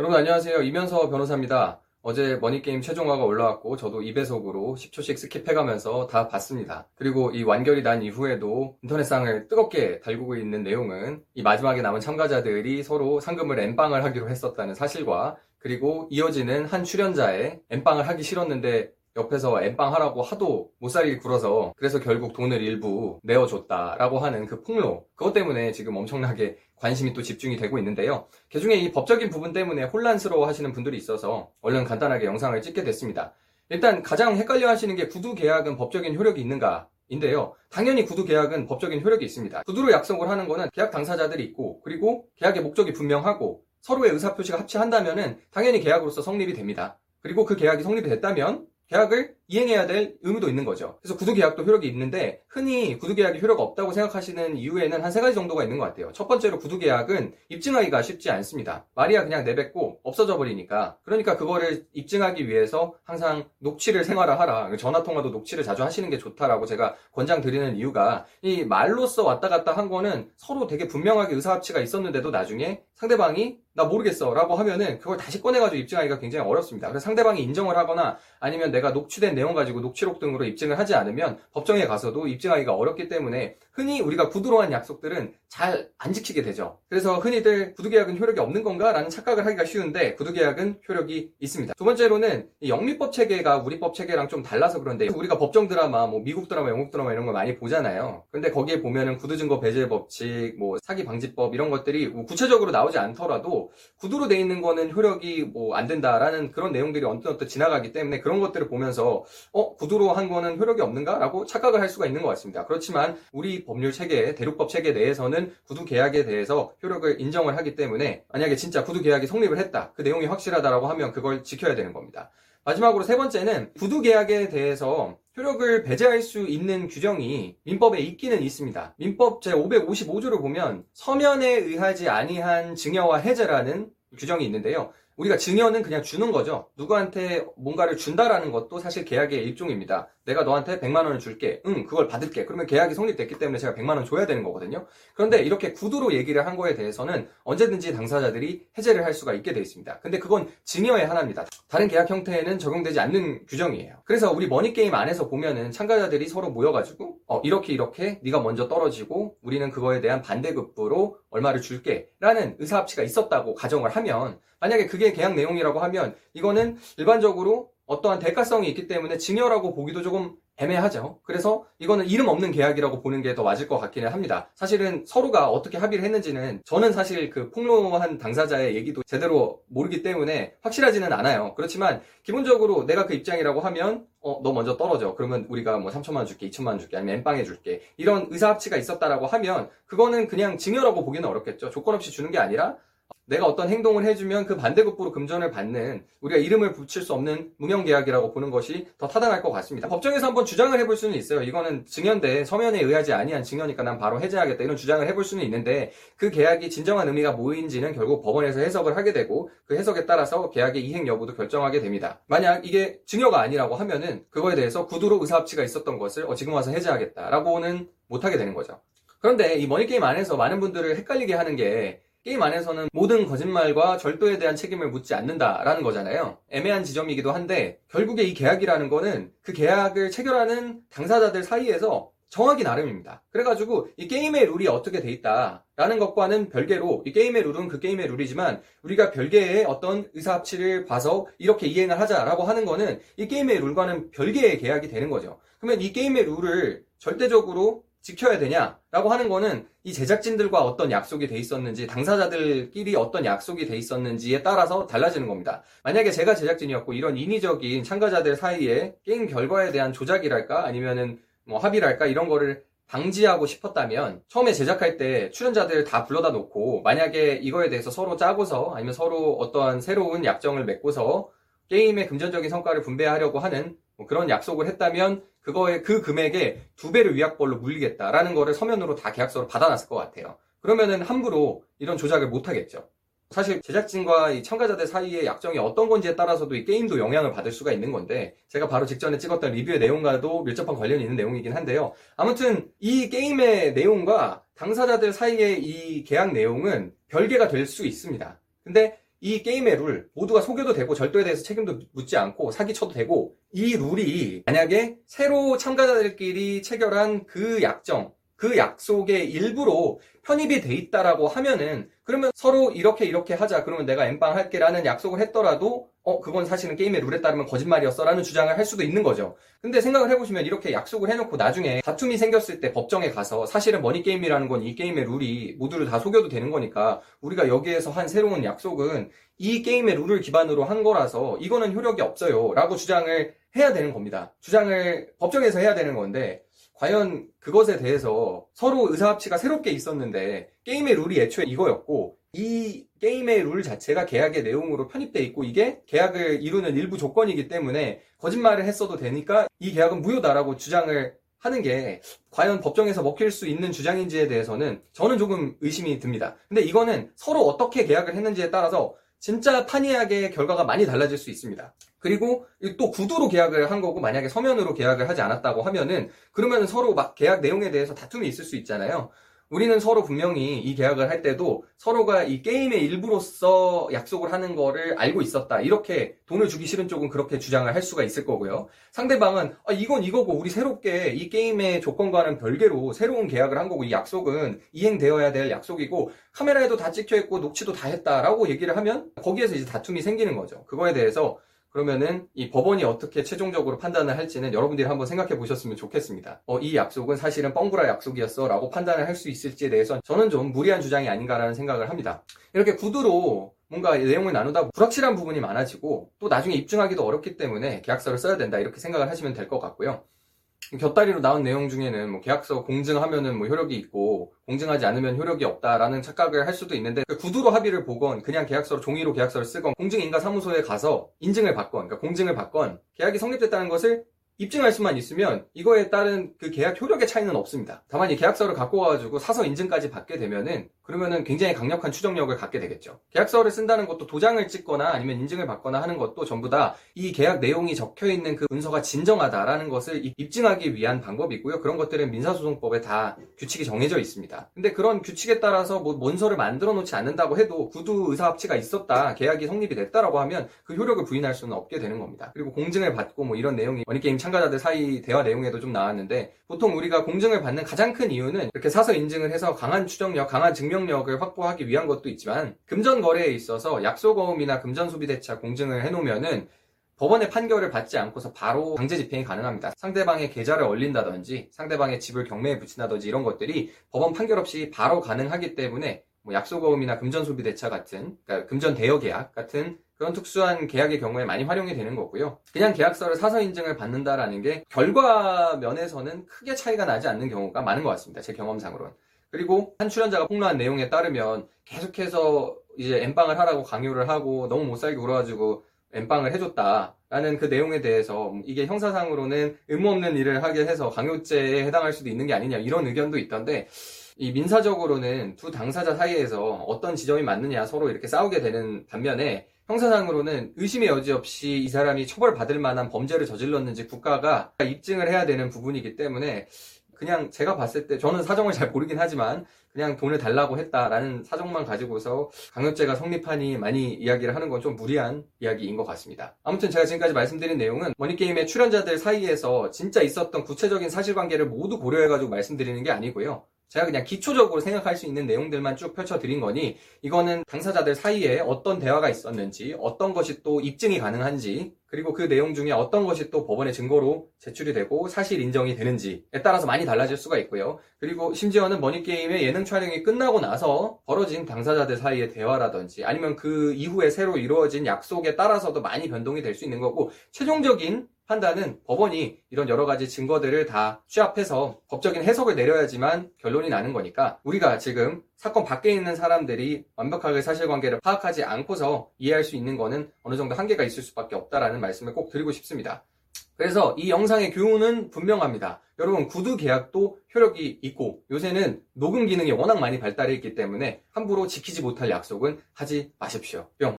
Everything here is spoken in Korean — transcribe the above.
여러분 안녕하세요. 이면서 변호사입니다. 어제 머니게임 최종화가 올라왔고 저도 2배속으로 10초씩 스킵해가면서 다 봤습니다. 그리고 이 완결이 난 이후에도 인터넷상을 뜨겁게 달구고 있는 내용은 이 마지막에 남은 참가자들이 서로 상금을 n빵을 하기로 했었다는 사실과 그리고 이어지는 한 출연자의 n빵을 하기 싫었는데 옆에서 n빵 하라고 하도 못살게 굴어서 그래서 결국 돈을 일부 내어줬다라고 하는 그 폭로 그것 때문에 지금 엄청나게 관심이 또 집중이 되고 있는데요. 그중에 이 법적인 부분 때문에 혼란스러워 하시는 분들이 있어서 얼른 간단하게 영상을 찍게 됐습니다. 일단 가장 헷갈려 하시는 게 구두 계약은 법적인 효력이 있는가 인데요. 당연히 구두 계약은 법적인 효력이 있습니다. 구두로 약속을 하는 거는 계약 당사자들이 있고 그리고 계약의 목적이 분명하고 서로의 의사표시가 합치한다면은 당연히 계약으로서 성립이 됩니다. 그리고 그 계약이 성립이 됐다면 계약을 이행해야 될 의무도 있는 거죠. 그래서 구두 계약도 효력이 있는데 흔히 구두 계약이 효력 없다고 생각하시는 이유에는 한 세 가지 정도가 있는 것 같아요. 첫 번째로 구두 계약은 입증하기가 쉽지 않습니다. 말이야 그냥 내뱉고 없어져 버리니까 그러니까 그거를 입증하기 위해서 항상 녹취를 생활화하라. 전화 통화도 녹취를 자주 하시는 게 좋다라고 제가 권장 드리는 이유가 이 말로써 왔다 갔다 한 거는 서로 되게 분명하게 의사합치가 있었는데도 나중에 상대방이 나 모르겠어 라고 하면은 그걸 다시 꺼내가지고 입증하기가 굉장히 어렵습니다. 그래서 상대방이 인정을 하거나 아니면 내가 녹취된 내용 가지고 녹취록 등으로 입증을 하지 않으면 법정에 가서도 입증하기가 어렵기 때문에 흔히 우리가 한 약속들은 잘 안 지키게 되죠. 그래서 흔히들 구두계약은 효력이 없는 건가? 라는 착각을 하기가 쉬운데 구두계약은 효력이 있습니다. 두 번째로는 영미법 체계가 우리 법 체계랑 좀 달라서 그런데 우리가 법정 드라마, 뭐 미국 드라마, 영국 드라마 이런 걸 많이 보잖아요. 근데 거기에 보면은 구두증거 배제 법칙, 뭐 사기 방지법 이런 것들이 뭐 구체적으로 나오지 않더라도 구두로 돼 있는 거는 효력이 뭐 안 된다라는 그런 내용들이 언뜻 언뜻 지나가기 때문에 그런 것들을 보면서 어 구두로 한 거는 효력이 없는가라고 착각을 할 수가 있는 것 같습니다. 그렇지만 우리 법률 체계, 대륙법 체계 내에서 는 구두 계약에 대해서 효력을 인정을 하기 때문에 만약에 진짜 구두 계약이 성립을 했다. 그 내용이 확실하다라고 하면 그걸 지켜야 되는 겁니다. 마지막으로 세 번째는 구두 계약에 대해서 효력을 배제할 수 있는 규정이 민법에 있기는 있습니다. 민법 제555조를 보면 서면에 의하지 아니한 증여와 해제라는 규정이 있는데요. 우리가 증여는 그냥 주는 거죠. 누구한테 뭔가를 준다라는 것도 사실 계약의 일종입니다. 내가 너한테 100만 원을 줄게. 응, 그걸 받을게. 그러면 계약이 성립됐기 때문에 제가 100만 원 줘야 되는 거거든요. 그런데 이렇게 구두로 얘기를 한 거에 대해서는 언제든지 당사자들이 해제를 할 수가 있게 돼 있습니다. 근데 그건 증여의 하나입니다. 다른 계약 형태에는 적용되지 않는 규정이에요. 그래서 우리 머니 게임 안에서 보면은 참가자들이 서로 모여가지고 어, 이렇게 이렇게 네가 먼저 떨어지고 우리는 그거에 대한 반대급부로 얼마를 줄게 라는 의사합치가 있었다고 가정을 하면 만약에 그게 계약 내용이라고 하면 이거는 일반적으로 어떠한 대가성이 있기 때문에 증여라고 보기도 조금 애매하죠. 그래서 이거는 이름 없는 계약이라고 보는 게 더 맞을 것 같기는 합니다. 사실은 서로가 어떻게 합의를 했는지는 저는 사실 그 폭로한 당사자의 얘기도 제대로 모르기 때문에 확실하지는 않아요. 그렇지만 기본적으로 내가 그 입장이라고 하면 어, 너 먼저 떨어져. 그러면 우리가 뭐 3천만 원 줄게, 2천만 원 줄게, 아니면 엠빵해 줄게. 이런 의사합치가 있었다라고 하면 그거는 그냥 증여라고 보기는 어렵겠죠. 조건 없이 주는 게 아니라 내가 어떤 행동을 해주면 그 반대급부로 금전을 받는 우리가 이름을 붙일 수 없는 무명계약이라고 보는 것이 더 타당할 것 같습니다. 법정에서 한번 주장을 해볼 수는 있어요. 이거는 증여인데 서면에 의하지 아니한 증여니까 난 바로 해제하겠다 이런 주장을 해볼 수는 있는데 그 계약이 진정한 의미가 뭐인지는 결국 법원에서 해석을 하게 되고 그 해석에 따라서 계약의 이행 여부도 결정하게 됩니다. 만약 이게 증여가 아니라고 하면은 그거에 대해서 구두로 의사합치가 있었던 것을 어, 지금 와서 해제하겠다라고는 못하게 되는 거죠. 그런데 이 머니게임 안에서 많은 분들을 헷갈리게 하는 게 게임 안에서는 모든 거짓말과 절도에 대한 책임을 묻지 않는다라는 거잖아요. 애매한 지점이기도 한데 결국에 이 계약이라는 거는 그 계약을 체결하는 당사자들 사이에서 정하기 나름입니다. 그래가지고 이 게임의 룰이 어떻게 돼 있다라는 것과는 별개로 이 게임의 룰은 그 게임의 룰이지만 우리가 별개의 어떤 의사합치를 봐서 이렇게 이행을 하자라고 하는 거는 이 게임의 룰과는 별개의 계약이 되는 거죠. 그러면 이 게임의 룰을 절대적으로 지켜야 되냐라고 하는 거는 이 제작진들과 어떤 약속이 돼 있었는지 당사자들끼리 어떤 약속이 돼 있었는지에 따라서 달라지는 겁니다. 만약에 제가 제작진이었고 이런 인위적인 참가자들 사이에 게임 결과에 대한 조작이랄까 아니면은 뭐 합의랄까 이런 거를 방지하고 싶었다면 처음에 제작할 때 출연자들 다 불러다 놓고 만약에 이거에 대해서 서로 짜고서 아니면 서로 어떠한 새로운 약정을 맺고서 게임의 금전적인 성과를 분배하려고 하는 뭐 그런 약속을 했다면 그거에 그 금액에 두 배를 위약벌로 물리겠다라는 거를 서면으로 다 계약서로 받아놨을 것 같아요. 그러면은 함부로 이런 조작을 못 하겠죠. 사실 제작진과 이 참가자들 사이의 약정이 어떤 건지에 따라서도 이 게임도 영향을 받을 수가 있는 건데 제가 바로 직전에 찍었던 리뷰의 내용과도 밀접한 관련이 있는 내용이긴 한데요. 아무튼 이 게임의 내용과 당사자들 사이의 이 계약 내용은 별개가 될 수 있습니다. 근데 이 게임의 룰 모두가 속여도 되고 절도에 대해서 책임도 묻지 않고 사기쳐도 되고 이 룰이 만약에 새로 참가자들끼리 체결한 그 약정 그 약속의 일부로 편입이 돼 있다라고 하면은 그러면 서로 이렇게 이렇게 하자 그러면 내가 엠빵 할게라는 약속을 했더라도 어 그건 사실은 게임의 룰에 따르면 거짓말이었어라는 주장을 할 수도 있는 거죠. 근데 생각을 해보시면 이렇게 약속을 해놓고 나중에 다툼이 생겼을 때 법정에 가서 사실은 머니 게임이라는 건 이 게임의 룰이 모두를 다 속여도 되는 거니까 우리가 여기에서 한 새로운 약속은 이 게임의 룰을 기반으로 한 거라서 이거는 효력이 없어요라고 주장을 해야 되는 겁니다. 주장을 법정에서 해야 되는 건데 과연 그것에 대해서 서로 의사합치가 새롭게 있었는데 게임의 룰이 애초에 이거였고 이 게임의 룰 자체가 계약의 내용으로 편입돼 있고 이게 계약을 이루는 일부 조건이기 때문에 거짓말을 했어도 되니까 이 계약은 무효다라고 주장을 하는 게 과연 법정에서 먹힐 수 있는 주장인지에 대해서는 저는 조금 의심이 듭니다. 근데 이거는 서로 어떻게 계약을 했는지에 따라서 진짜 판이하게 결과가 많이 달라질 수 있습니다. 그리고 또 구두로 계약을 한 거고 만약에 서면으로 계약을 하지 않았다고 하면은 그러면 서로 막 계약 내용에 대해서 다툼이 있을 수 있잖아요. 우리는 서로 분명히 이 계약을 할 때도 서로가 이 게임의 일부로서 약속을 하는 거를 알고 있었다. 이렇게 돈을 주기 싫은 쪽은 그렇게 주장을 할 수가 있을 거고요. 상대방은 아, 이건 이거고 우리 새롭게 이 게임의 조건과는 별개로 새로운 계약을 한 거고 이 약속은 이행되어야 될 약속이고 카메라에도 다 찍혀 있고 녹취도 다 했다라고 얘기를 하면 거기에서 이제 다툼이 생기는 거죠. 그거에 대해서 그러면은 이 법원이 어떻게 최종적으로 판단을 할지는 여러분들이 한번 생각해 보셨으면 좋겠습니다. 어, 이 약속은 사실은 뻥구라 약속이었어 라고 판단을 할 수 있을지에 대해서 저는 좀 무리한 주장이 아닌가라는 생각을 합니다. 이렇게 구두로 뭔가 내용을 나누다 불확실한 부분이 많아지고 또 나중에 입증하기도 어렵기 때문에 계약서를 써야 된다 이렇게 생각을 하시면 될 것 같고요. 곁다리로 나온 내용 중에는 뭐 계약서 공증하면은 뭐 효력이 있고 공증하지 않으면 효력이 없다라는 착각을 할 수도 있는데 그 구두로 합의를 보건 그냥 계약서로 종이로 계약서를 쓰건 공증인가 사무소에 가서 인증을 받건 그러니까 공증을 받건 계약이 성립됐다는 것을 입증할 수만 있으면 이거에 따른 그 계약 효력의 차이는 없습니다. 다만 이 계약서를 갖고 와가지고 사서 인증까지 받게 되면은 그러면은 굉장히 강력한 추정력을 갖게 되겠죠. 계약서를 쓴다는 것도 도장을 찍거나 아니면 인증을 받거나 하는 것도 전부 다 이 계약 내용이 적혀 있는 그 문서가 진정하다라는 것을 입증하기 위한 방법이고요. 그런 것들은 민사소송법에 다 규칙이 정해져 있습니다. 근데 그런 규칙에 따라서 뭐 문서를 만들어 놓지 않는다고 해도 구두 의사 합치가 있었다, 계약이 성립이 됐다라고 하면 그 효력을 부인할 수는 없게 되는 겁니다. 그리고 공증을 받고 뭐 이런 내용이 머니게임 참가자들 사이 대화 내용에도 좀 나왔는데 보통 우리가 공증을 받는 가장 큰 이유는 이렇게 사서 인증을 해서 강한 추정력, 강한 증명력을 확보하기 위한 것도 있지만 금전 거래에 있어서 약속어음이나 금전 소비 대차 공증을 해놓으면은 법원의 판결을 받지 않고서 바로 강제 집행이 가능합니다. 상대방의 계좌를 얼린다든지 상대방의 집을 경매에 붙인다든지 이런 것들이 법원 판결 없이 바로 가능하기 때문에 뭐 약소거음이나 금전 소비 대차 같은 그러니까 금전 대여 계약 같은 그런 특수한 계약의 경우에 많이 활용이 되는 거고요. 그냥 계약서를 사서 인증을 받는다라는 게 결과 면에서는 크게 차이가 나지 않는 경우가 많은 것 같습니다. 제 경험상으로는. 그리고 한 출연자가 폭로한 내용에 따르면 계속해서 이제 엠빵을 하라고 강요를 하고 너무 못 살게 울어가지고 엠빵을 해줬다라는 그 내용에 대해서 이게 형사상으로는 의무 없는 일을 하게 해서 강요죄에 해당할 수도 있는 게 아니냐 이런 의견도 있던데 이 민사적으로는 두 당사자 사이에서 어떤 지점이 맞느냐 서로 이렇게 싸우게 되는 반면에 형사상으로는 의심의 여지 없이 이 사람이 처벌받을 만한 범죄를 저질렀는지 국가가 입증을 해야 되는 부분이기 때문에 그냥 제가 봤을 때 저는 사정을 잘 모르긴 하지만 그냥 돈을 달라고 했다라는 사정만 가지고서 강요죄가 성립하니 많이 이야기를 하는 건 좀 무리한 이야기인 것 같습니다. 아무튼 제가 지금까지 말씀드린 내용은 머니게임의 출연자들 사이에서 진짜 있었던 구체적인 사실관계를 모두 고려해가지고 말씀드리는 게 아니고요. 제가 그냥 기초적으로 생각할 수 있는 내용들만 쭉 펼쳐드린 거니 이거는 당사자들 사이에 어떤 대화가 있었는지 어떤 것이 또 입증이 가능한지 그리고 그 내용 중에 어떤 것이 또 법원의 증거로 제출이 되고 사실 인정이 되는지에 따라서 많이 달라질 수가 있고요. 그리고 심지어는 머니게임의 예능 촬영이 끝나고 나서 벌어진 당사자들 사이의 대화라든지 아니면 그 이후에 새로 이루어진 약속에 따라서도 많이 변동이 될 수 있는 거고 최종적인 판단은 법원이 이런 여러 가지 증거들을 다 취합해서 법적인 해석을 내려야지만 결론이 나는 거니까 우리가 지금 사건 밖에 있는 사람들이 완벽하게 사실관계를 파악하지 않고서 이해할 수 있는 거는 어느 정도 한계가 있을 수밖에 없다라는 말씀을 꼭 드리고 싶습니다. 그래서 이 영상의 교훈은 분명합니다. 여러분 구두 계약도 효력이 있고 요새는 녹음 기능이 워낙 많이 발달해 있기 때문에 함부로 지키지 못할 약속은 하지 마십시오. 뿅.